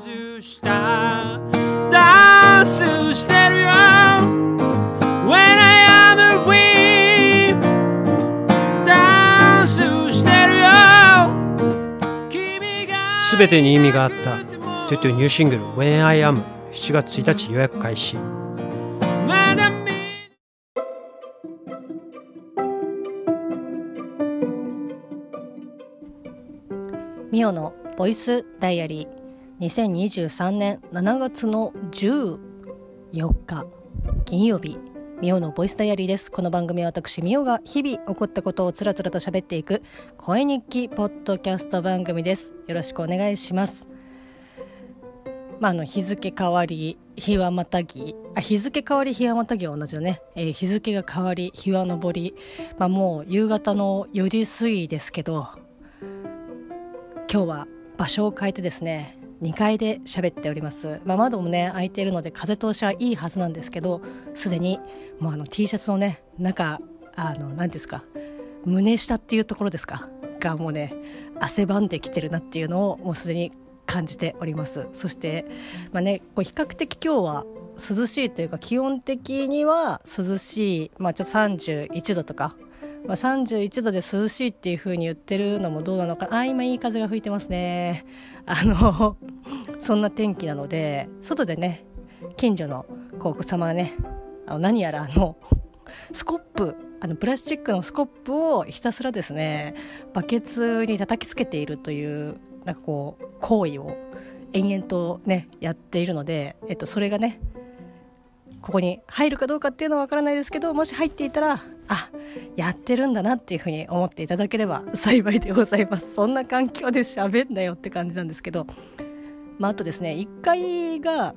外した。ダンスしてるよ。When I am free ダンスしてるよ。君がすべてに意味があった。トゥトゥニューシングル When I Am 7月1日予約開始。ミオのボイスダイアリー2023年7月の14日金曜日ミオのボイスダイアリーです。この番組は私ミオが日々起こったことをつらつらと喋っていく声日記ポッドキャスト番組です。よろしくお願いします。まあ、あの日付変わり日はまたぎ。あ日付変わり日はまたぎは同じだね、えー、日付が変わり日は昇り、まあ、もう夕方の4時過ぎですけど今日は場所を変えてですね2階で喋っております、まあ、窓もね開いているので風通しはいいはずなんですけどすでにもうあの T シャツのね中あの何ですか胸下っていうところですかがもうね汗ばんできてるなっていうのをもうすでに感じております。そして、まあね、こう比較的今日は涼しいというか基本的には涼しい、まあ、ちょっと31度とかまあ、31度で涼しいっていう風に言ってるのもどうなのか。あ今いい風が吹いてますね。あのそんな天気なので外でね近所のお子様がねあの何やらあのスコップあのプラスチックのスコップをひたすらですねバケツに叩きつけているというなんかこう行為を延々とねやっているので、えっと、それがねここに入るかどうかっていうのは分からないですけどもし入っていたらあやってるんだなっていうふうに思っていただければ幸いでございます。そんな環境で喋んだよって感じなんですけど、まあ、あとですね1階が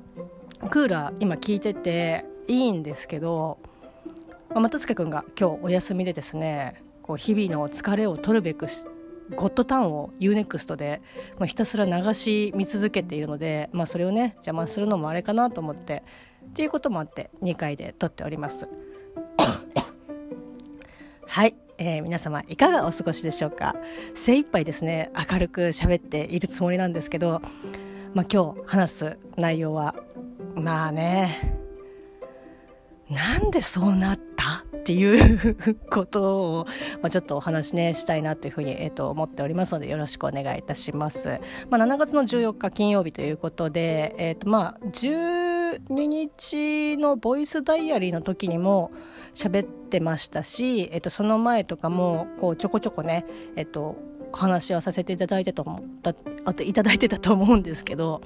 クーラー今効いてていいんですけど、まあ、又助君が今日お休みでですねこう日々の疲れを取るべくゴッドタウンを UNEXT で、まあ、ひたすら流し見続けているので、まあ、それをね邪魔するのもあれかなと思ってっていうこともあって2回で撮っております。はい、えー、皆様いかがお過ごしでしょうか？精一杯ですね明るく喋っているつもりなんですけど、まあ、今日話す内容はまあねなんでそうなったっていう ことを、まあ、ちょっとお話ねしたいなというふうに、えー、と思っておりますのでよろしくお願いいたします。まあ、7月の14日金曜日ということで、えーとまあ、12日のボイスダイアリーの時にも喋ってましたし、えー、とその前とかもこうちょこちょこね、えー、とお話はさせていただいてと思ったあといただいてたと思うんですけど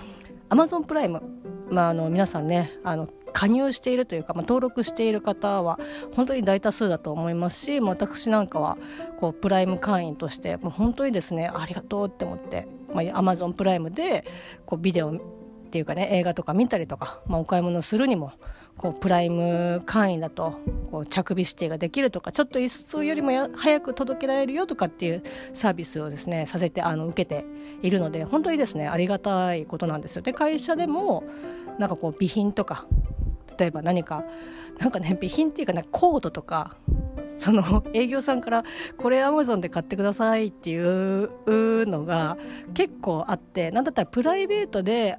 Amazon プライム、まあ、あの皆さんねあの加入しているというか、まあ、登録している方は本当に大多数だと思いますし私なんかはこうプライム会員としてもう本当にですねありがとうって思って、まあ、Amazon プライムでこうビデオっていうかね映画とか見たりとか、まあ、お買い物するにもこうプライム会員だとこう着備指定ができるとかちょっと一数よりも早く届けられるよとかっていうサービスをですねさせてあの受けているので本当にですねありがたいことなんですよ。で会社でもなんかこう備品とか例えば何かなんかね備品っていうかねコードとかその営業さんからこれアマゾンで買ってくださいっていうのが結構あってなんだったらプライベートで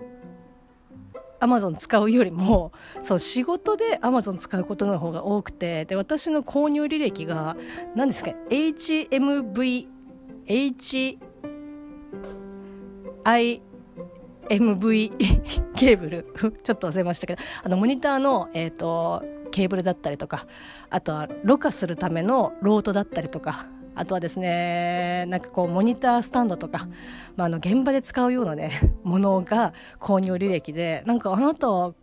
アマゾン使うよりもそう仕事でアマゾン使うことの方が多くてで私の購入履歴が何ですか HMV HI MV ケーブル？ちょっと忘れましたけどあのモニターの、えーと、ケーブルだったりとかあとはろ過するためのロートだったりとかあとはですねなんかこうモニタースタンドとか、まあ、あの現場で使うようなね ものが購入履歴でなんかあなたは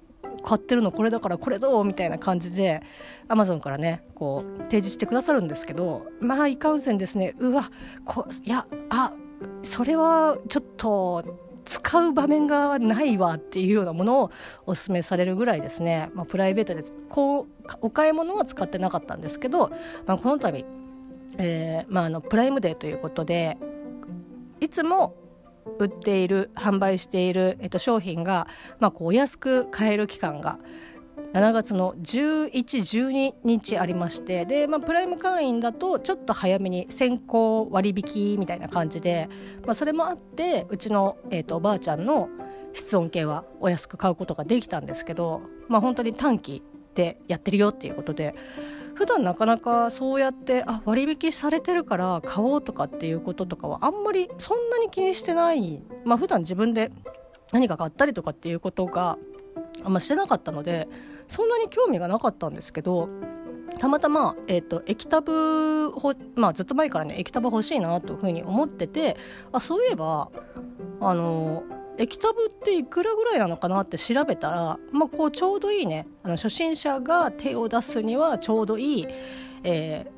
買ってるのこれだからこれどうみたいな感じでアマゾンからねこう提示してくださるんですけどまあいかんせんですねうわこいやあそれはちょっと使う場面がないわっていうようなものをお勧めされるぐらいですね、まあ、プライベートでこうお買い物は使ってなかったんですけど、まあ、この度、えーまあ、あのプライムデーということでいつも売っている販売している、えっと、商品が、まあ、こうお安く買える期間が7月の1112日ありましてで、まあ、プライム会員だとちょっと早めに先行割引みたいな感じで、まあ、それもあってうちの、えーと、おばあちゃんの室温計はお安く買うことができたんですけどまあ本当に短期でやってるよっていうことで普段なかなかそうやってあ割引されてるから買おうとかっていうこととかはあんまりそんなに気にしてない。まあ普段自分で何か買ったりとかっていうことがあんましてなかったのでそんなに興味がなかったんですけどたまたま、えーと、液タブまあ、ずっと前からね液タブ欲しいなというふうに思っててあそういえばあの液タブっていくらぐらいなのかなって調べたら、まあ、こうちょうどいいね。あの初心者が手を出すにはちょうどいい、えー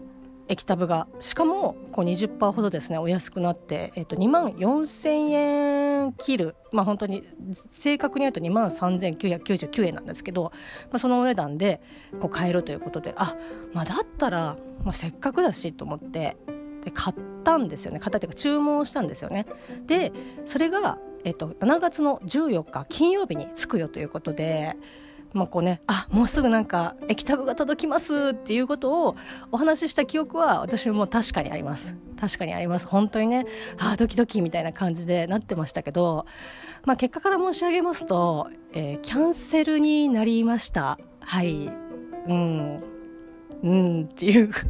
液タブが。しかもこう20%ほどですね。お安くなって、えー、と2万4000円切る。まあ本当に正確に言うと2万3999円なんですけど、まあ、そのお値段でこう買えるということで。あ、まあ、だったら、まあ、せっかくだしと思ってで買ったんですよね。買ったというか注文したんですよね。でそれがえっと、7月の14日金曜日に着くよということで、まあこうね、あもうすぐなんか液タブが届きますっていうことをお話しした記憶は私も確かにあります。確かにあります。本当にねあドキドキみたいな感じでなってましたけど、まあ、結果から申し上げますと、えー、キャンセルになりました。はい。うん。うんっていう。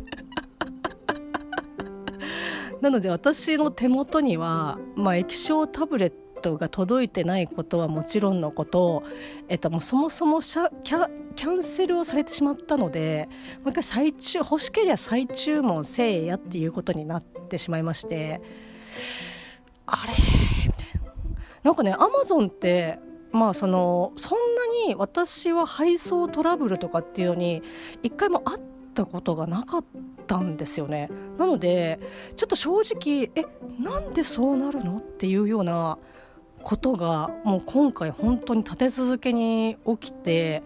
なので私の手元には、まあ、液晶タブレットトが届いてないことはもちろんのこと、えっと、もうそもそもキャンセルをされてしまったのでもう一回再注欲しければ再注文せえやっていうことになってしまいましてあれ？みたいな。なんかねアマゾンってまあそのそんなに私は配送トラブルとかっていうのに一回もあったことがなかったんですよねなのでちょっと正直えなんでそうなるの？っていうようなことがもう今回本当に立て続けに起きて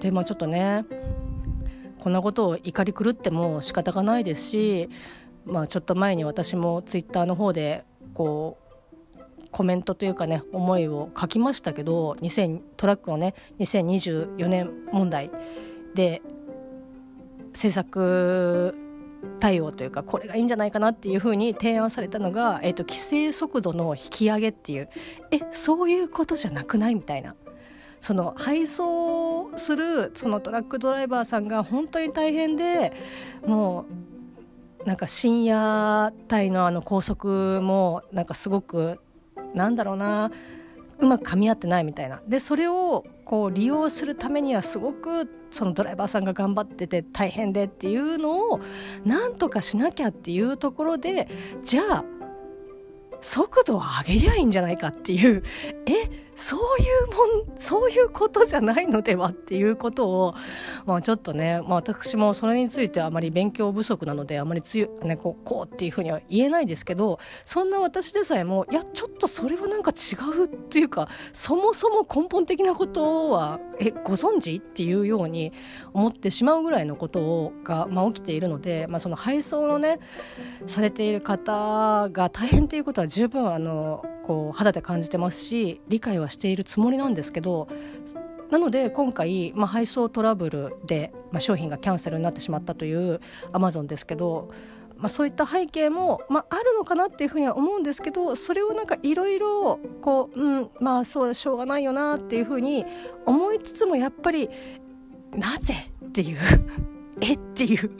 でまあちょっとねこんなことを怒り狂っても仕方がないですし、まあ、ちょっと前に私もツイッターの方でこうコメントというかね思いを書きましたけど2000トラックのね2024年問題で制作対応というかこれがいいんじゃないかなっていうふうに提案されたのが、えーと、規制速度の引き上げっていうえそういうことじゃなくないみたいな。その配送するそのトラックドライバーさんが本当に大変でもうなんか深夜帯のあの高速もなんかすごくなんだろうなうまく噛み合ってないみたいなでそれをこう利用するためにはすごくそのドライバーさんが頑張ってて大変でっていうのをなんとかしなきゃっていうところでじゃあ速度を上げりゃいいんじゃないかっていうえそういうもんそういうことじゃないのではっていうことを、まあ、ちょっとね、まあ、私もそれについてあまり勉強不足なのであまり強ね、こうこうっていうふうには言えないですけどそんな私でさえもいやちょっとそれはなんか違うっていうかそもそも根本的なことはえご存知っていうように思ってしまうぐらいのことをが、まあ、起きているので、まあ、その配送のねされている方が大変っていうことは十分あのこう肌で感じてますし理解はしているつもりなんですけどなので今回、まあ、配送トラブルで、まあ、商品がキャンセルになってしまったというアマゾンですけど、まあ、そういった背景も、まあ、あるのかなっていうふうには思うんですけどそれをなんかいろいろこう、うん、まあそうしょうがないよなっていうふうに思いつつもやっぱりなぜっていう えっていう。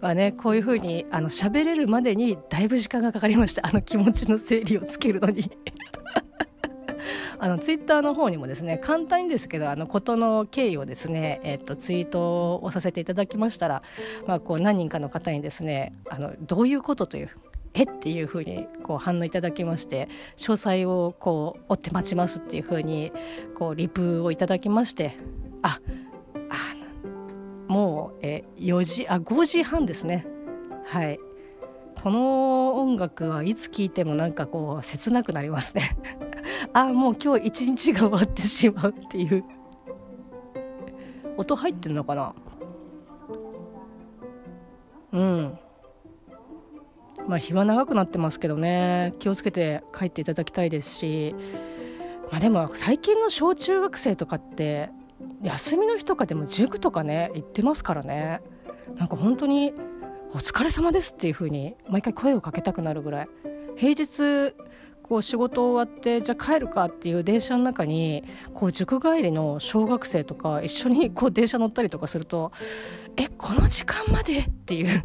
まあね、こういうふうにあの喋れるまでにだいぶ時間がかかりました。あの気持ちの整理をつけるのに。あのツイッターの方にもですね簡単にですけどあのことの経緯をですね、えっと、ツイートをさせていただきましたら、まあ、こう何人かの方にですねあのどういうことというえっていうふうにこう反応いただきまして詳細をこう追って待ちますっていうふうにこうリプをいただきましてああもうえ4時あ5時半ですね。はい。この音楽はいつ聴いてもなんかこう切なくなりますね。あもう今日一日が終わってしまうっていう。音入ってんのかな？うん。まあ日は長くなってますけどね。気をつけて帰っていただきたいですし。まあでも最近の小中学生とかって休みの日とかでも塾とかね行ってますからねなんか本当にお疲れ様ですっていう風に毎回声をかけたくなるぐらい平日こう仕事終わってじゃあ帰るかっていう電車の中にこう塾帰りの小学生とか一緒にこう電車乗ったりとかすると「えこの時間まで?」っていう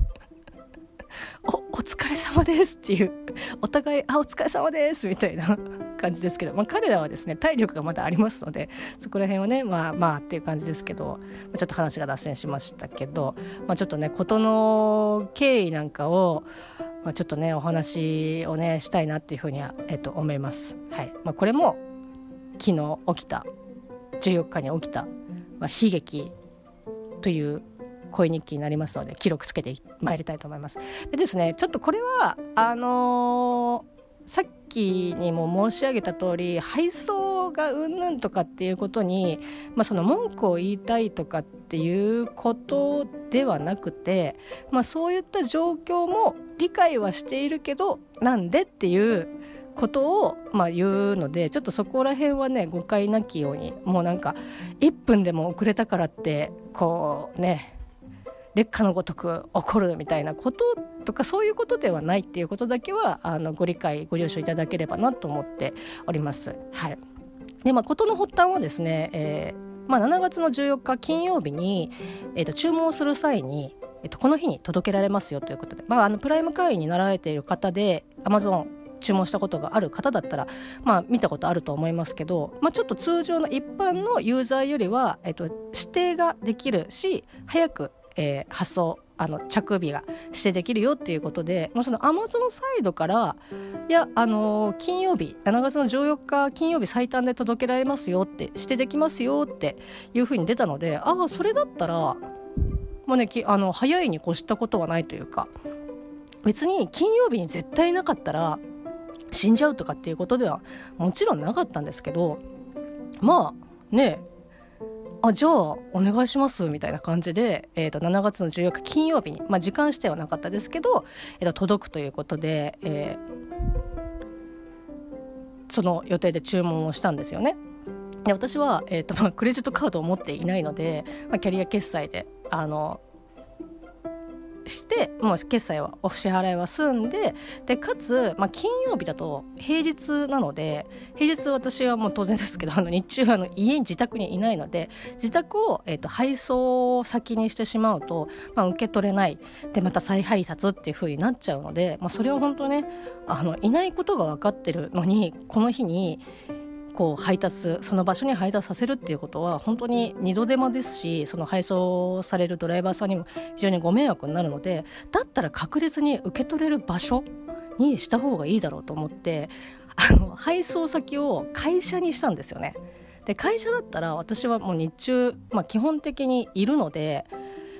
おお疲れ様ですっていうお互いあお疲れ様ですみたいな 感じですけど、まあ、彼らはですね体力がまだありますのでそこら辺はねまあまあっていう感じですけどちょっと話が脱線しましたけど、まあ、ちょっとね事の経緯なんかをまあ、ちょっとねお話をねしたいなっていうふうには、えっと、思います。はいまあ、これも昨日起きた14日に起きた、まあ、悲劇という声日記になりますので記録つけてまいりたいと思います。でですねちょっとこれはあのー、さっきにも申し上げた通り配送がうんぬんとかっていうことに、まあ、その文句を言いたいとかっていうことではなくて、まあ、そういった状況も理解はしているけどなんでっていうことをまあ言うのでちょっとそこら辺はね誤解なきようにもうなんか1分でも遅れたからってこうね劣化のごとく起こるみたいなこととかそういうことではないっていうことだけはあのご理解ご了承いただければなと思っております。はい、でまあ事の発端はですね、えーまあ、7月の14日金曜日に、えー、と注文する際に、えー、とこの日に届けられますよということで、まあ、あのプライム会員になられている方で Amazon 注文したことがある方だったら、まあ、見たことあると思いますけど、まあ、ちょっと通常の一般のユーザーよりは、えっと、指定ができるし早くえー、発送あの着日が指定できるよっていうことでもうそのアマゾンサイドからいやあのー、金曜日7月の14日金曜日最短で届けられますよって指定できますよっていうふうに出たのでああそれだったらもうねあの早いに越したことはないというか別に金曜日に絶対なかったら死んじゃうとかっていうことではもちろんなかったんですけどまあねあじゃあお願いしますみたいな感じで、えー、と7月の14日金曜日に、まあ、時間指定はなかったですけど、えー、と届くということで、えー、その予定で注文をしたんですよね。で私は、えーとまあ、クレジットカードを持っていないので、まあ、キャリア決済であのしてもう決済はお支払いは済んででかつ、まあ、金曜日だと平日なので平日私はもう当然ですけどあの日中はあの家に自宅にいないので自宅を、えーと、配送先にしてしまうと、まあ、受け取れない。でまた再配達っていう風になっちゃうので、まあ、それは本当ねあのいないことが分かってるのにこの日にこう配達その場所に配達させるっていうことは本当に二度手間ですしその配送されるドライバーさんにも非常にご迷惑になるのでだったら確実に受け取れる場所にした方がいいだろうと思ってあの配送先を会社にしたんですよね。で会社だったら私はもう日中、まあ、基本的にいるので、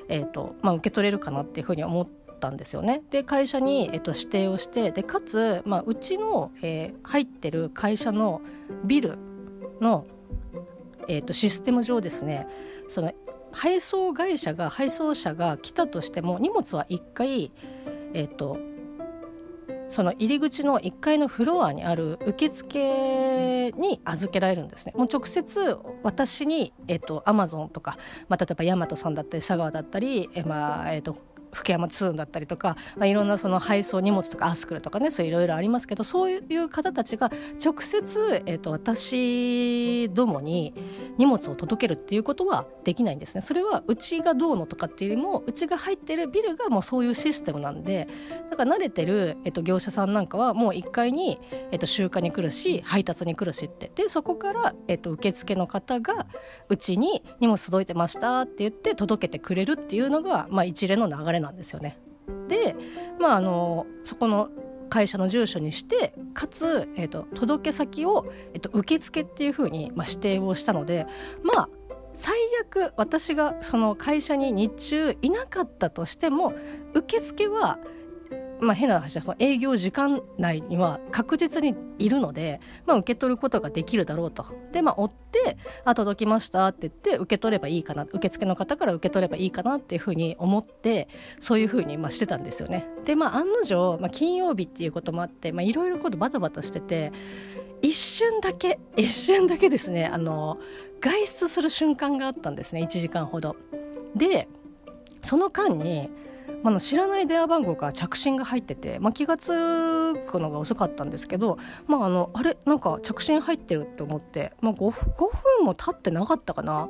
えーとまあ、受け取れるかなっていうふうに思って。ったんですよね。で会社に、えっと、指定をしてでかつ、まあ、うちの、えー、入ってる会社のビルの、えっと、システム上ですねその配送会社が配送車が来たとしても荷物は1回、えっと、その入り口の1階のフロアにある受付に預けられるんですね。もう直接私に、えっと、アマゾンとか、まあ、例えばヤマトさんだったり佐川だったり、えまあえっと、福山ツーンだったりとか、まあ、いろんなその配送荷物とかアスクルとかねそういろいろありますけどそういう方たちが直接、えーと、私どもに荷物を届けるっていうことはできないんですね。それはうちがどうのとかっていうよりもうちが入ってるビルがもうそういうシステムなんでだから慣れてる、えーと、業者さんなんかはもう1階に、えーと、集荷に来るし配達に来るしってでそこから、えー、と受付の方がうちに荷物届いてましたって言って届けてくれるっていうのが、まあ、一連の流れなんですよね。で、まあ、あのそこの会社の住所にしてかつ、えーと、届け先を、えーと、受付っていうふうに、まあ、指定をしたのでまあ最悪私がその会社に日中いなかったとしても受付はまあ、変な話その営業時間内には確実にいるので、まあ、受け取ることができるだろうと。で、まあ、追って「あ届きました」って言って受け取ればいいかな受付の方から受け取ればいいかなっていうふうに思ってそういうふうにまあしてたんですよね。で、まあ、案の定、まあ、金曜日っていうこともあっていろいろことバタバタしてて一瞬だけ一瞬だけですねあの外出する瞬間があったんですね1時間ほど。でその間にまあ、知らない電話番号から着信が入ってて、まあ、気が付くのが遅かったんですけど、まあ、あのあれ？なんか着信入ってるって思って、まあ5、5, 分も経ってなかったかな？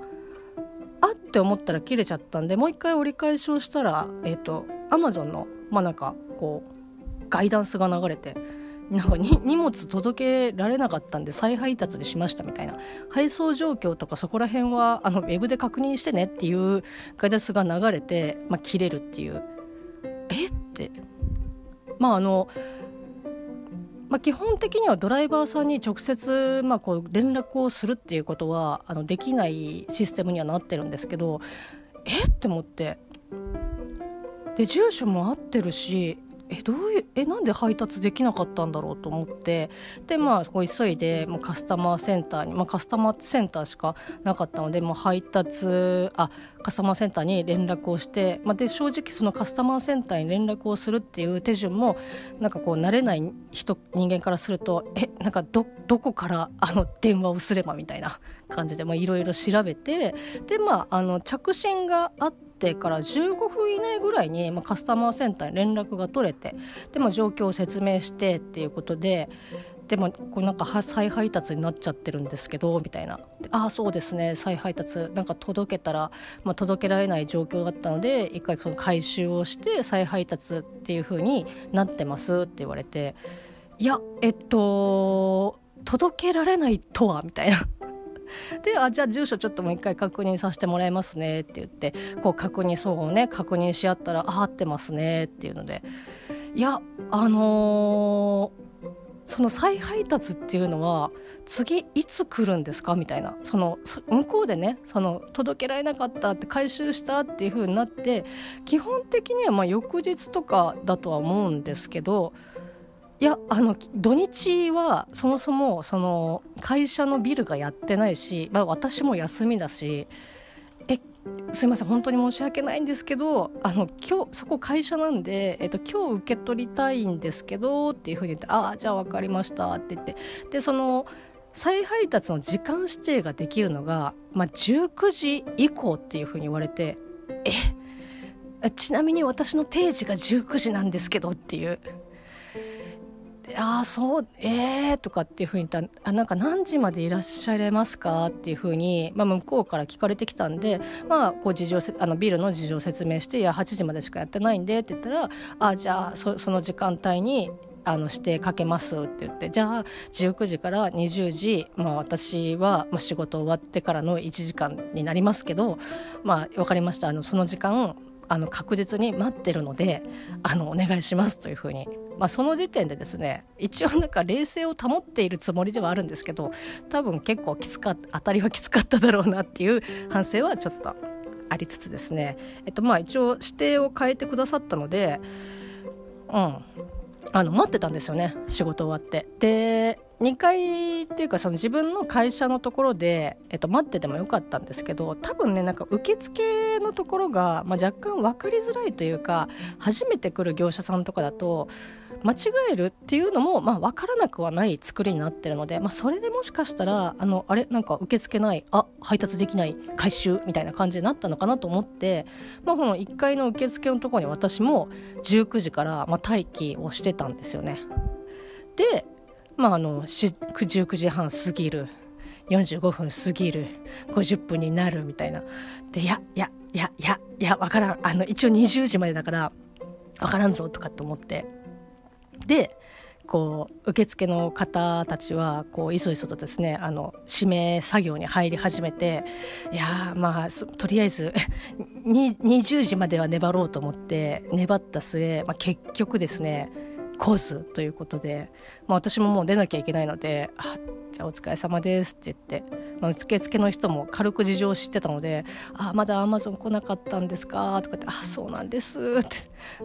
あっ？て思ったら切れちゃったんでもう一回折り返しをしたらえっ、ー、とアマゾンのまあなんかこうガイダンスが流れてなんか荷物届けられなかったんで再配達にしましたみたいな。配送状況とかそこら辺はあのウェブで確認してねっていうガイダンスが流れて、まあ、切れるっていうえ？って。まああのまあ、基本的にはドライバーさんに直接、まあ、こう連絡をするっていうことはあのできないシステムにはなってるんですけどえ？って思って。で住所も合ってるしえどういうえなんで配達できなかったんだろうと思ってでまあこう急いでもうカスタマーセンターに、まあ、カスタマーセンターしかなかったのでもう配達あカスタマーセンターに連絡をして、まあ、で正直そのカスタマーセンターに連絡をするっていう手順もなんかこう慣れない人人間からするとえなんかどどこからあの電話をすればみたいな感じでいろいろ調べてでまああの着信があって。ってから15分以内ぐらいに、まあ、カスタマーセンターに連絡が取れてでも状況を説明してっていうことででもこれなんか再配達になっちゃってるんですけどみたいな「ああそうですね。再配達なんか届けたら、まあ、届けられない状況だったので一回その回収をして再配達っていう風になってます」って言われて「いやえっと届けられないとは」みたいな。であじゃあ住所ちょっともう一回確認させてもらいますねって言ってこう確認そうね確認し合ったらあ合ってますねっていうので。いやあのー、その再配達っていうのは次いつ来るんですかみたいな。その向こうでねその届けられなかったって回収したっていう風になって基本的にはま翌日とかだとは思うんですけどやあの土日はそもそもその会社のビルがやってないし、まあ、私も休みだしえすいません本当に申し訳ないんですけどあの今日そこ会社なんで、えっと、今日受け取りたいんですけどっていうふうに言って「ああじゃあ分かりました」って言ってでその再配達の時間指定ができるのが、まあ、19時以降っていうふうに言われて「えちなみに私の定時が19時なんですけど」っていう。ああそうえーとかっていうふうに言ったらあなんか何時までいらっしゃれますかっていうふうに、まあ、向こうから聞かれてきたんで、まあ、こう事情あのビルの事情を説明して「いや8時までしかやってないんで」って言ったら「あじゃあそその時間帯にあの指定かけますって言ってじゃあ19時から20時、まあ、私は、仕事終わってからの1時間になりますけど、まあ、分かりました。あのその時間あの確実に待ってるのであのお願いしますというふうに、まあ、その時点でですね一応なんか冷静を保っているつもりではあるんですけど多分結構きつかっ当たりはきつかっただろうなっていう反省はちょっとありつつですね、えっと、まあ一応指定を変えてくださったのでうん。あの待ってたんですよね仕事終わって。で2階っていうかその自分の会社のところで、えっと、待っててもよかったんですけど多分ねなんか受付のところが、まあ、若干分かりづらいというか初めて来る業者さんとかだと間違えるっていうのも、まあ、分からなくはない作りになってるので、まあ、それでもしかしたらあのあれ？なんか受付ない？あ配達できない回収みたいな感じになったのかなと思って、まあ、この1階の受付のところに私も19時から、まあ、待機をしてたんですよね。でまあ、あの19時半過ぎる。45分過ぎる。50分になるみたいな。でいやいやいやいやいや分からん。あの一応20時までだから分からんぞとかって思って。でこう受付の方たちはこういそいそとですね。あの指名作業に入り始めていやまあとりあえず20時までは粘ろうと思って粘った末、まあ、結局ですねコースということで、まあ、私ももう出なきゃいけないので「あじゃあお疲れ様です」って言って、まあ、受付の人も軽く事情を知ってたので「あまだアマゾン来なかったんですか」とかって「あそうなんです」って。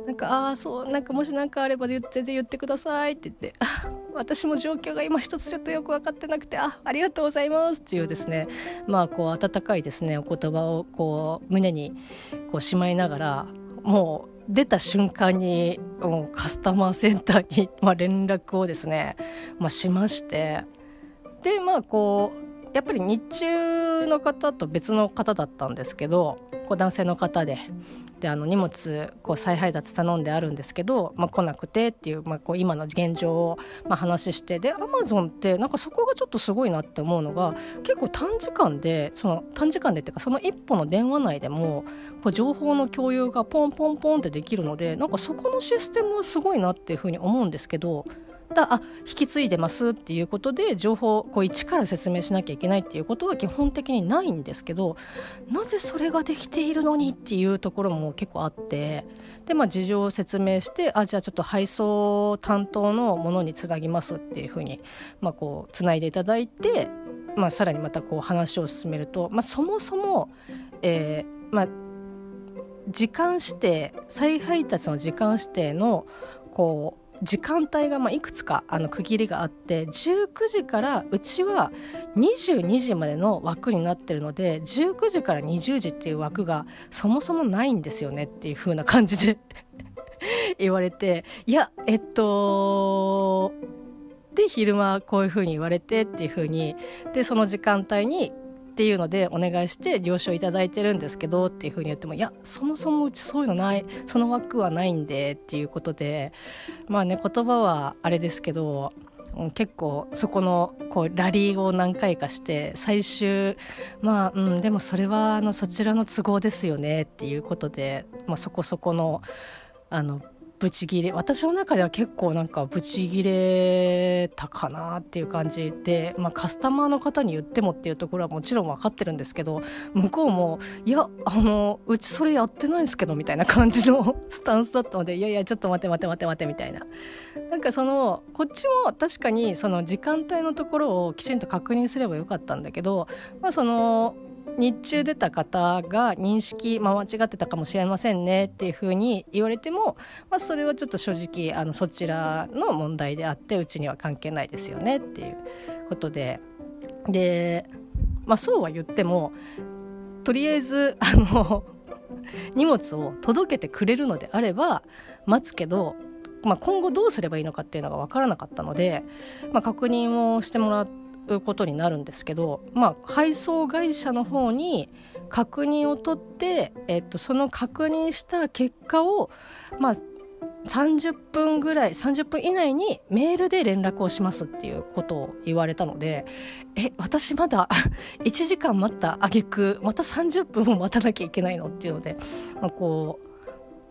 なんか「あそうなんかもし何かあれば全然言ってください」って言って「あ私も状況が今一つちょっとよく分かってなくてあありがとうございます」っていうですね。まあこう温かいですねお言葉をこう胸にこうしまいながらもう出た瞬間にもうカスタマーセンターに、まあ、連絡をですね、まあ、しまして。でまあこうやっぱり日中の方と別の方だったんですけどこう男性の方でであの荷物こう再配達頼んであるんですけど、まあ、来なくてっていう,、まあ、こう今の現状を、まあ、話してでアマゾンってなんかそこがちょっとすごいなって思うのが結構短時間でその短時間でっていうかその一歩の電話内でもこう情報の共有がポンポンポンってできるのでなんかそこのシステムはすごいなっていうふうに思うんですけどだあ引き継いでますっていうことで情報を一から説明しなきゃいけないっていうことは基本的にないんですけどなぜそれができているのにっていうところも結構あってで、まあ、事情を説明してあじゃあちょっと配送担当のものにつなぎますっていうふうに、まあ、こうつないでいただいて、まあ、さらにまたこう話を進めると、まあ、そもそも、えーまあ、時間指定再配達の時間指定のこう時間帯がまあいくつかあの区切りがあって19時からうちは22時までの枠になってるので19時から20時っていう枠がそもそもないんですよねっていう風な感じで 言われていやえっとで昼間こういう風に言われてっていう風にでその時間帯にっていうのでお願いして了承いただいてるんですけどっていうふうに言ってもいやそもそもうちそういうのないその枠はないんでっていうことでまあね言葉はあれですけど結構そこのこうラリーを何回かして最終まあうんでもそれはあのそちらの都合ですよねっていうことで、まあ、そこそこのあのブチギレ私の中では結構なんかブチギレたかなっていう感じで、まあ、カスタマーの方に言ってもっていうところはもちろん分かってるんですけど向こうも「いやあのうちそれやってないんですけど」みたいな感じの スタンスだったので「いやいやちょっと待て待て待て待て」みたいな。なんかそのこっちも確かにその時間帯のところをきちんと確認すればよかったんだけど、まあ、その日中出た方が認識、まあ、間違ってたかもしれませんねっていうふうに言われても、まあ、それはちょっと正直あのそちらの問題であってうちには関係ないですよねっていうことでで、まあ、そうは言ってもとりあえずあの 荷物を届けてくれるのであれば待つけど、まあ、今後どうすればいいのかっていうのが分からなかったので、まあ、確認をしてもらって。ことになるんですけど、まあ、配送会社の方に確認を取って、えっと、その確認した結果を、まあ、30分ぐらい30分以内にメールで連絡をしますっていうことを言われたのでえ私まだ 1時間待った挙句また30分も待たなきゃいけないのっていうので、まあ、こう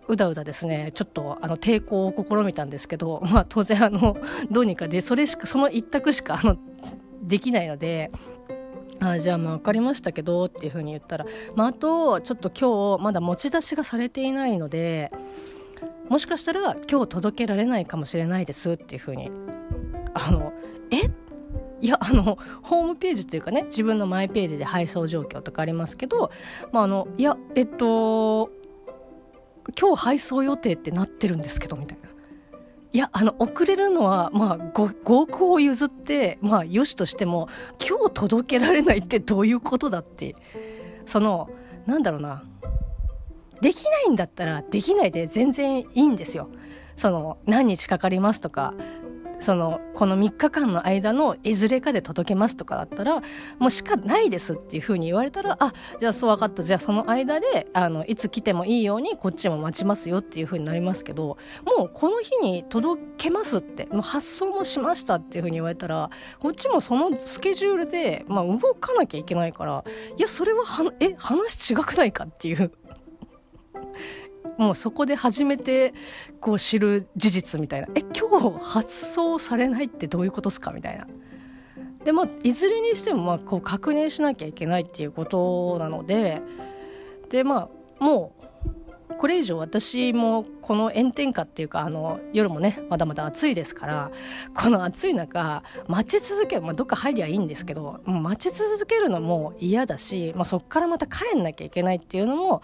うだうだですね。ちょっとあの抵抗を試みたんですけど、まあ、当然あのどうにかでそれしかその一択しかあのできないのであじゃあまあ分かりましたけどっていうふうに言ったら、まあ、あとちょっと今日まだ持ち出しがされていないのでもしかしたら今日届けられないかもしれないですっていうふうにあのえ？いやあのホームページっていうかね自分のマイページで配送状況とかありますけど、まあ、あのいやえっと今日配送予定ってなってるんですけどみたいな。いやあの遅れるのはまあご合コを譲ってまあよしとしても今日届けられないってどういうことだってそのなんだろうなできないんだったらできないで全然いいんですよ。その何日かかりますとかそのこの3日間の間のいずれかで届けますとかだったらもうしかないですっていうふうに言われたらあじゃあそう分かった。じゃあその間であのいつ来てもいいようにこっちも待ちますよっていうふうになりますけどもうこの日に届けますってもう発送もしましたっていうふうに言われたらこっちもそのスケジュールで、まあ、動かなきゃいけないからいやそれははえ話違くないかっていう。もうそこで初めてこう知る事実みたいなえ今日発送されないってどういうことですかみたいな。でまあいずれにしてもまあこう確認しなきゃいけないっていうことなのででまあもうこれ以上私もこの炎天下っていうかあの夜もねまだまだ暑いですからこの暑い中待ち続ける、まあ、どっか入りゃいいんですけど待ち続けるのも嫌だし、まあ、そこからまた帰んなきゃいけないっていうのも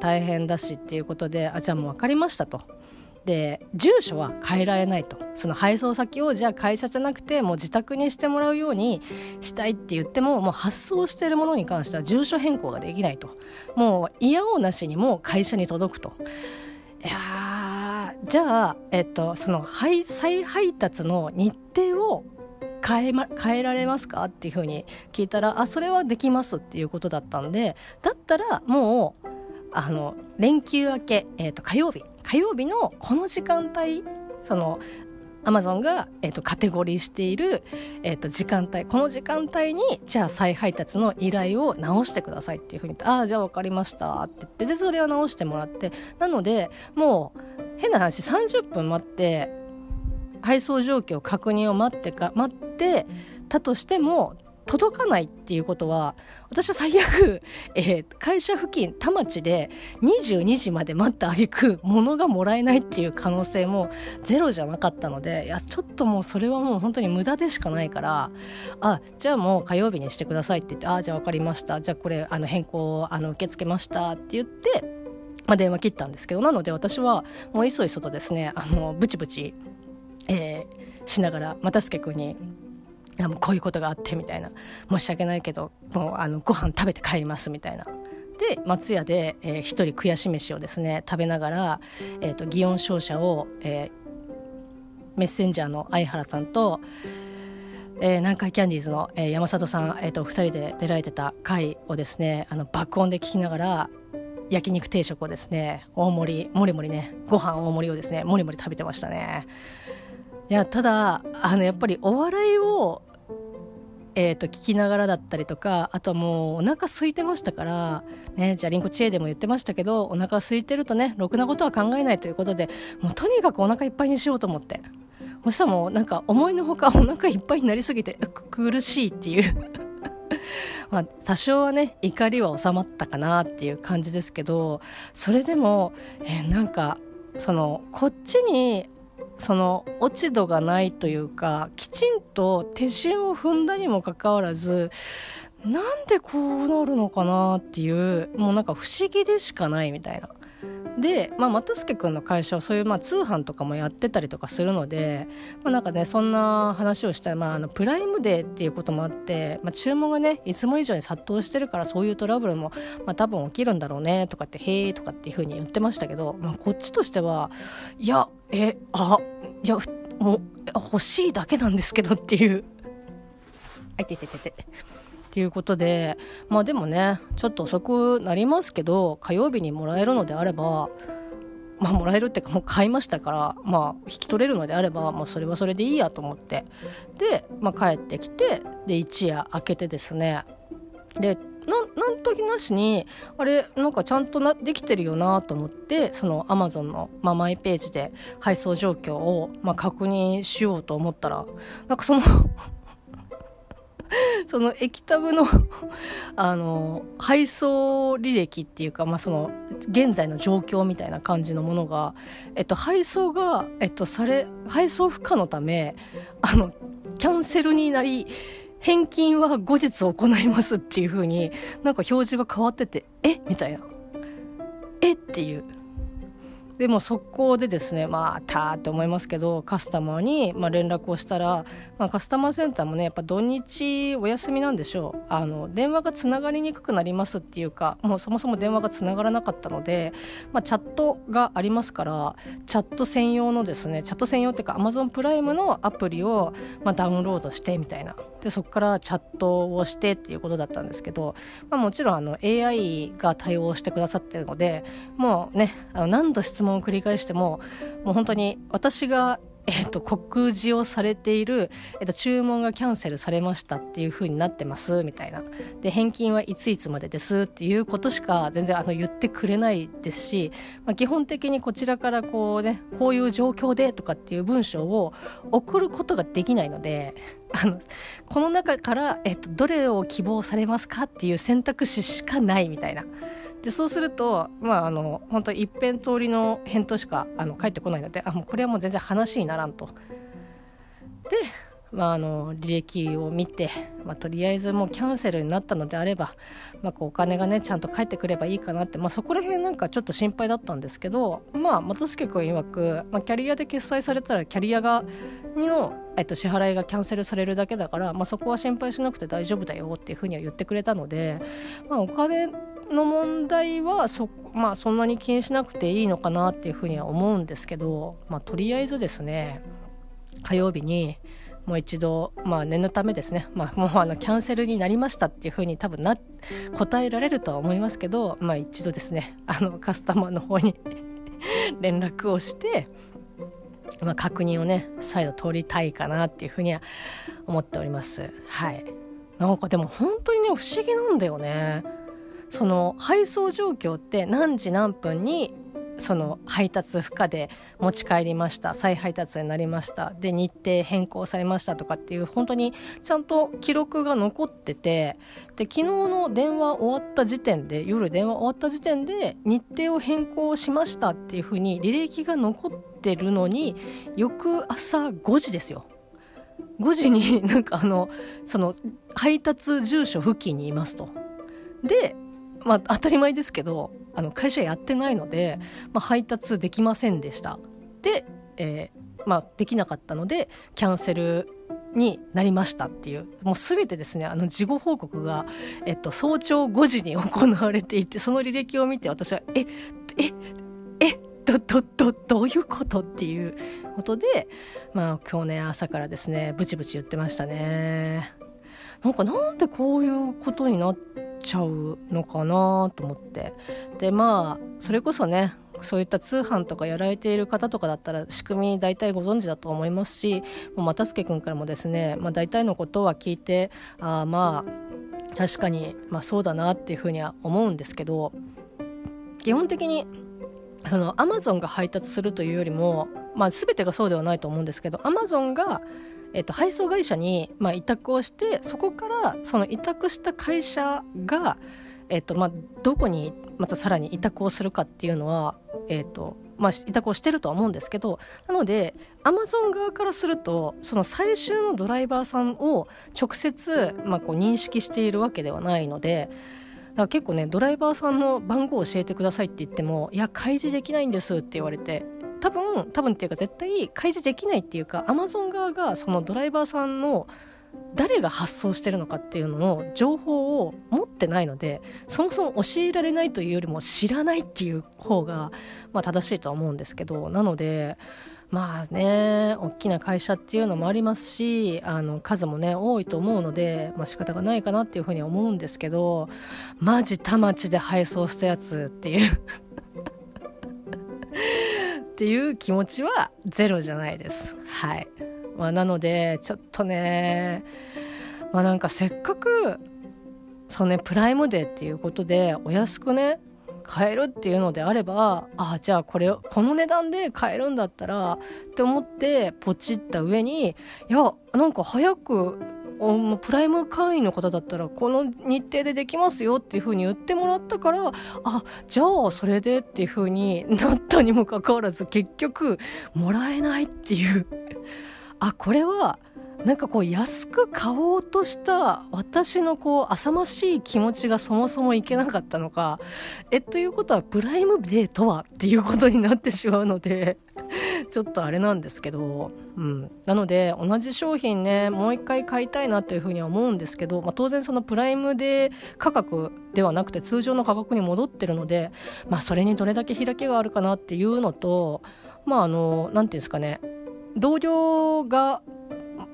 大変だしっていうことであじゃあもう分かりましたと。で住所は変えられないとその配送先をじゃあ会社じゃなくてもう自宅にしてもらうようにしたいって言ってももう発送しているものに関しては住所変更ができないともう嫌おうなしにも会社に届くと。いやじゃあ、えっと、その配再配達の日程を変え,、ま、変えられますかっていうふうに聞いたらあそれはできますっていうことだったんでだったらもうあの連休明け、えー、と火曜日火曜日のこの時間帯そのアマゾンが、えーと、カテゴリーしている、えーと、時間帯この時間帯にじゃあ再配達の依頼を直してくださいっていうふうにああじゃあ分かりましたって言ってでそれを直してもらってなのでもう変な話30分待って配送状況確認を待ってか待ってたとしても届かないっていうことは私は最悪、えー、会社付近田町で22時まで待った挙句物がもらえないっていう可能性もゼロじゃなかったのでいやちょっともうそれはもう本当に無駄でしかないからあじゃあもう火曜日にしてくださいって言ってあじゃあ分かりましたじゃあこれあの変更あの受け付けましたって言って。まあ、電話切ったんですけどなので私はもういそいそとですねあのブチブチ、えー、しながら又助君にあもうこういうことがあってみたいな申し訳ないけどもうあのご飯食べて帰りますみたいな。で松屋で、えー、一人悔し飯をですね食べながら、えーと、祇園商社を、えー、メッセンジャーの相原さんと、えー、南海キャンディーズの、えー、山里さん、えーと、二2人で出られてた回をですねあの爆音で聞きながら焼肉定食をですね大盛りもりもりねご飯大盛りをですねもりもり食べてましたね。いやただあのやっぱりお笑いをえーと、聞きながらだったりとかあとはもうお腹空いてましたからねじゃあリンコチエでも言ってましたけどお腹空いてるとねろくなことは考えないということでもうとにかくお腹いっぱいにしようと思って。そしたらもうなんか思いのほかお腹いっぱいになりすぎて苦しいっていう。まあ多少はね怒りは収まったかなっていう感じですけどそれでも、え、なんかそのこっちにその落ち度がないというかきちんと手順を踏んだにもかかわらずなんでこうなるのかなっていうもうなんか不思議でしかないみたいな。で、まあ、又助君の会社はそういうまあ通販とかもやってたりとかするので、まあ、なんかねそんな話をしたら、まあ、あのプライムデーっていうこともあって、まあ、注文がねいつも以上に殺到してるからそういうトラブルも、まあ、多分起きるんだろうねとかって「へえ」とかっていうふうに言ってましたけど、まあ、こっちとしてはいやえあいやも欲しいだけなんですけどっていう。あいてててて。っていうことでまあでもねちょっと遅くなりますけど火曜日にもらえるのであればまあもらえるっていうかもう買いましたからまあ引き取れるのであればもうそれはそれでいいやと思って。で、まあ、帰ってきてで一夜明けてですね。でなん時なしにあれなんかちゃんとなできてるよなと思ってそのアマゾンの、まあ、マイページで配送状況を、まあ、確認しようと思ったらなんかその その液タブの あの配送履歴っていうか、まあ、その現在の状況みたいな感じのものが、えっと、配送が、えっと、され配送不可のためあのキャンセルになり返金は後日行いますっていう風になんか表示が変わっててえ？みたいな。え？っていう。でも速攻でですねまあたーって思いますけどカスタマーにま連絡をしたら、まあ、カスタマーセンターもねやっぱ土日お休みなんでしょう。あの電話がつながりにくくなりますっていうかもうそもそも電話がつながらなかったので、まあ、チャットがありますからチャット専用のですねチャット専用っていうか Amazon プライムのアプリをまダウンロードしてみたいな。でそこからチャットをしてっていうことだったんですけど、まあ、もちろんあの AI が対応してくださってるのでもうねあの何度質問を繰り返してももう本当に私がえっと、告示をされている、えっと、注文がキャンセルされましたっていう風になってますみたいなで返金はいついつまでですっていうことしか全然あの言ってくれないですし、まあ、基本的にこちらからこうねこういう状況でとかっていう文章を送ることができないのであのこの中から、えっと、どれを希望されますかっていう選択肢しかないみたいな。でそうするとまああの本当一辺通りの返答しかあの返ってこないのであもうこれはもう全然話にならんと。で、まあ、あの履歴を見て、まあ、とりあえずもうキャンセルになったのであれば、まあ、こうお金がねちゃんと返ってくればいいかなって、まあ、そこら辺なんかちょっと心配だったんですけどまあ又助君曰く、まあ、キャリアで決済されたらキャリアがの、えっと、支払いがキャンセルされるだけだから、まあ、そこは心配しなくて大丈夫だよっていうふうには言ってくれたので、まあ、お金の問題はそ,、まあ、そんなに気にしなくていいのかなっていうふうには思うんですけど、まあ、とりあえずですね火曜日にもう一度、まあ、念のためですね、まあ、もうあのキャンセルになりましたっていうふうに多分な答えられるとは思いますけど、まあ、一度ですねあのカスタマーの方に 連絡をして、まあ、確認をね再度取りたいかなっていうふうには思っております。はい。なんかでも本当にね不思議なんだよね。その配送状況って何時何分にその配達不可で持ち帰りました再配達になりましたで日程変更されましたとかっていう本当にちゃんと記録が残っててで昨日の電話終わった時点で夜電話終わった時点で日程を変更しましたっていうふうに履歴が残ってるのに翌朝5時ですよ。5時になんかあのその配達住所付近にいますと。でまあ当たり前ですけどあの会社やってないので、まあ、配達できませんでした。で、えー、まあ、できなかったのでキャンセルになりましたっていう。もう全てですねあの事後報告が、えっと、早朝5時に行われていてその履歴を見て私はえええどどどどういうことっていうことでまあ今日ね朝からですねブチブチ言ってましたね。なんかなんでこういうことになっちゃうのかなと思って。でまあそれこそねそういった通販とかやられている方とかだったら仕組み大体ご存知だと思いますしもう又助君からもですね、まあ、大体のことは聞いてあまあ確かに、まあ、そうだなっていうふうには思うんですけど基本的にアマゾンが配達するというよりも、まあ、全てがそうではないと思うんですけどアマゾンがえっと、配送会社に、まあ、委託をしてそこからその委託した会社が、えっとまあ、どこにまたさらに委託をするかっていうのは、えっとまあ、委託をしてるとは思うんですけどなのでアマゾン側からするとその最終のドライバーさんを直接、まあ、こう認識しているわけではないので。だ結構ねドライバーさんの番号を教えてくださいって言ってもいや開示できないんですって言われて多分多分っていうか絶対開示できないっていうかアマゾン側がそのドライバーさんの誰が発送してるのかっていうのの情報を持ってないのでそもそも教えられないというよりも知らないっていう方が、まあ、正しいとは思うんですけどなのでまあね大きな会社っていうのもありますしあの数もね多いと思うので、まあ仕方がないかなっていうふうに思うんですけどマジ田町で配送したやつっていうっていう気持ちはゼロじゃないです。はい。まあ、なので、ちょっとね、まあなんかせっかく、そうね、プライムデーっていうことで、お安くね、買えるっていうのであればあじゃあこれこの値段で買えるんだったらって思ってポチった上にいやなんか早くプライム会員の方だったらこの日程でできますよっていうふうに言ってもらったからあじゃあそれでっていうふうになったにもかかわらず結局もらえないっていう。あこれはなんかこう安く買おうとした私のこう浅ましい気持ちがそもそもいけなかったのかえということはプライムデーとはっていうことになってしまうので ちょっとあれなんですけど、うん、なので同じ商品ねもう一回買いたいなっていうふうには思うんですけど、まあ、当然そのプライムデー価格ではなくて通常の価格に戻ってるので、まあ、それにどれだけ開きがあるかなっていうのとまああの何て言うんですかね同僚が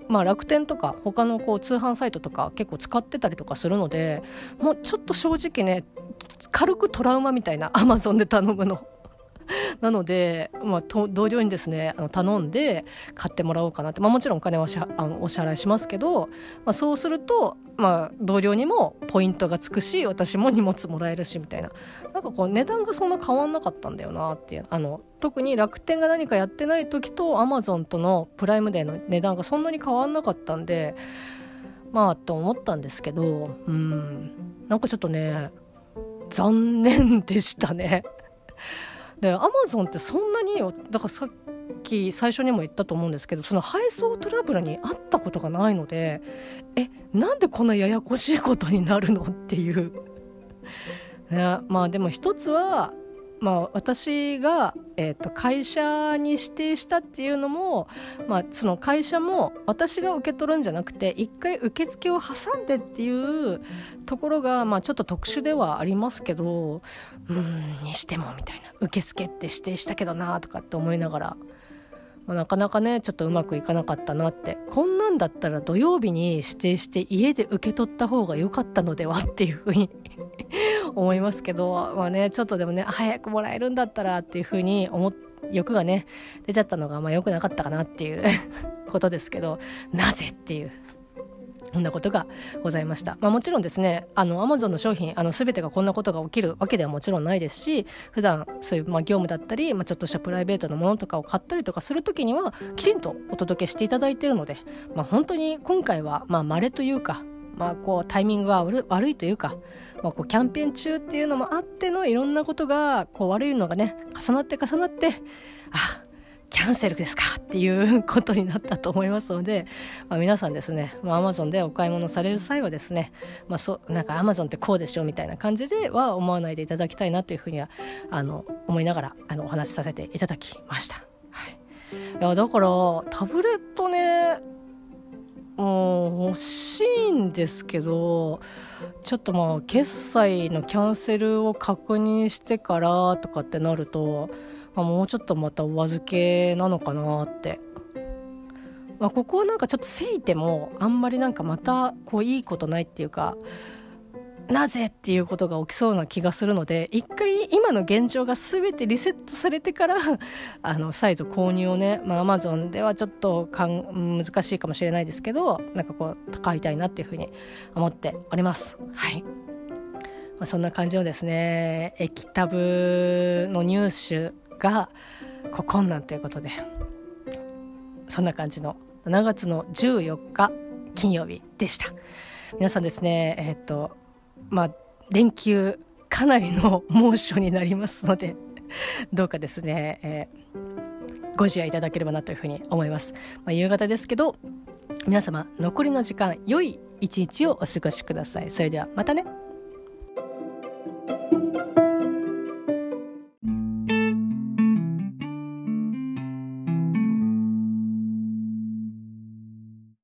まあ、楽天とか他のこう通販サイトとか結構使ってたりとかするのでもうちょっと正直ね軽くトラウマみたいな アマゾンで頼むの。なので、まあ、同僚にですねあの頼んで買ってもらおうかなって、まあ、もちろんお金はあのお支払いしますけど、まあ、そうすると、まあ、同僚にもポイントがつくし私も荷物もらえるしみたいな。なんかこう値段がそんな変わんなかったんだよなっていう。あの特に楽天が何かやってない時とアマゾンとのプライムデーの値段がそんなに変わんなかったんでまあと思ったんですけどうん。なんかちょっとね残念でしたね。でアマゾンってそんなにだからさっき最初にも言ったと思うんですけどその配送トラブルにあったことがないのでえなんでこんなややこしいことになるのっていう。ね、まあでも一つはまあ、私が、えー、と会社に指定したっていうのも、まあ、その会社も私が受け取るんじゃなくて一回受付を挟んでっていうところが、まあ、ちょっと特殊ではありますけどうんにしてもみたいな受付って指定したけどなとかって思いながらまあ、なかなかねちょっとうまくいかなかったなって。こんなんだったら土曜日に指定して家で受け取った方が良かったのではっていうふうに思いますけどまあねちょっとでもね早くもらえるんだったらっていうふうに思欲がね出ちゃったのがまあ良くなかったかなっていう ことですけどなぜっていうこんなことがございました。まあ、もちろんですね、あの、アマゾンの商品、あの、すべてがこんなことが起きるわけではもちろんないですし、普段そういう、まあ、業務だったり、まあ、ちょっとしたプライベートのものとかを買ったりとかするときには、きちんとお届けしていただいているので、まあ、本当に今回は、まあ、稀というか、まあ、こう、タイミングが悪いというか、まあ、こう、キャンペーン中っていうのもあってのいろんなことが、こう、悪いのがね、重なって重なって、あ、キャンセルですかっていうことになったと思いますので、まあ、皆さんですね、まあ、Amazon でお買い物される際はですね、まあ、そなんか Amazon ってこうでしょみたいな感じでは思わないでいただきたいなというふうにはあの思いながらあのお話しさせていただきました。はい、いやだからタブレットねもう欲しいんですけどちょっとまあ決済のキャンセルを確認してからとかってなるとまあ、もうちょっとまたお預けなのかなって、まあ、ここはなんかちょっとせいてもあんまりなんかまたこういいことないっていうかなぜっていうことが起きそうな気がするので一回今の現状が全てリセットされてから あの再度購入をね、まあ、Amazon ではちょっとかん難しいかもしれないですけどなんかこう買いたいなっていうふうに思っております。はいまあ、そんな感じのですね液タブの入手がこ困難ということでそんな感じの7月の14日金曜日でした皆さんですねえっ、とまあ連休かなりの猛暑になりますので どうかですね、えー、ご自愛いただければなというふうに思います、まあ、夕方ですけど皆様残りの時間良い一日をお過ごしください。それではまたね。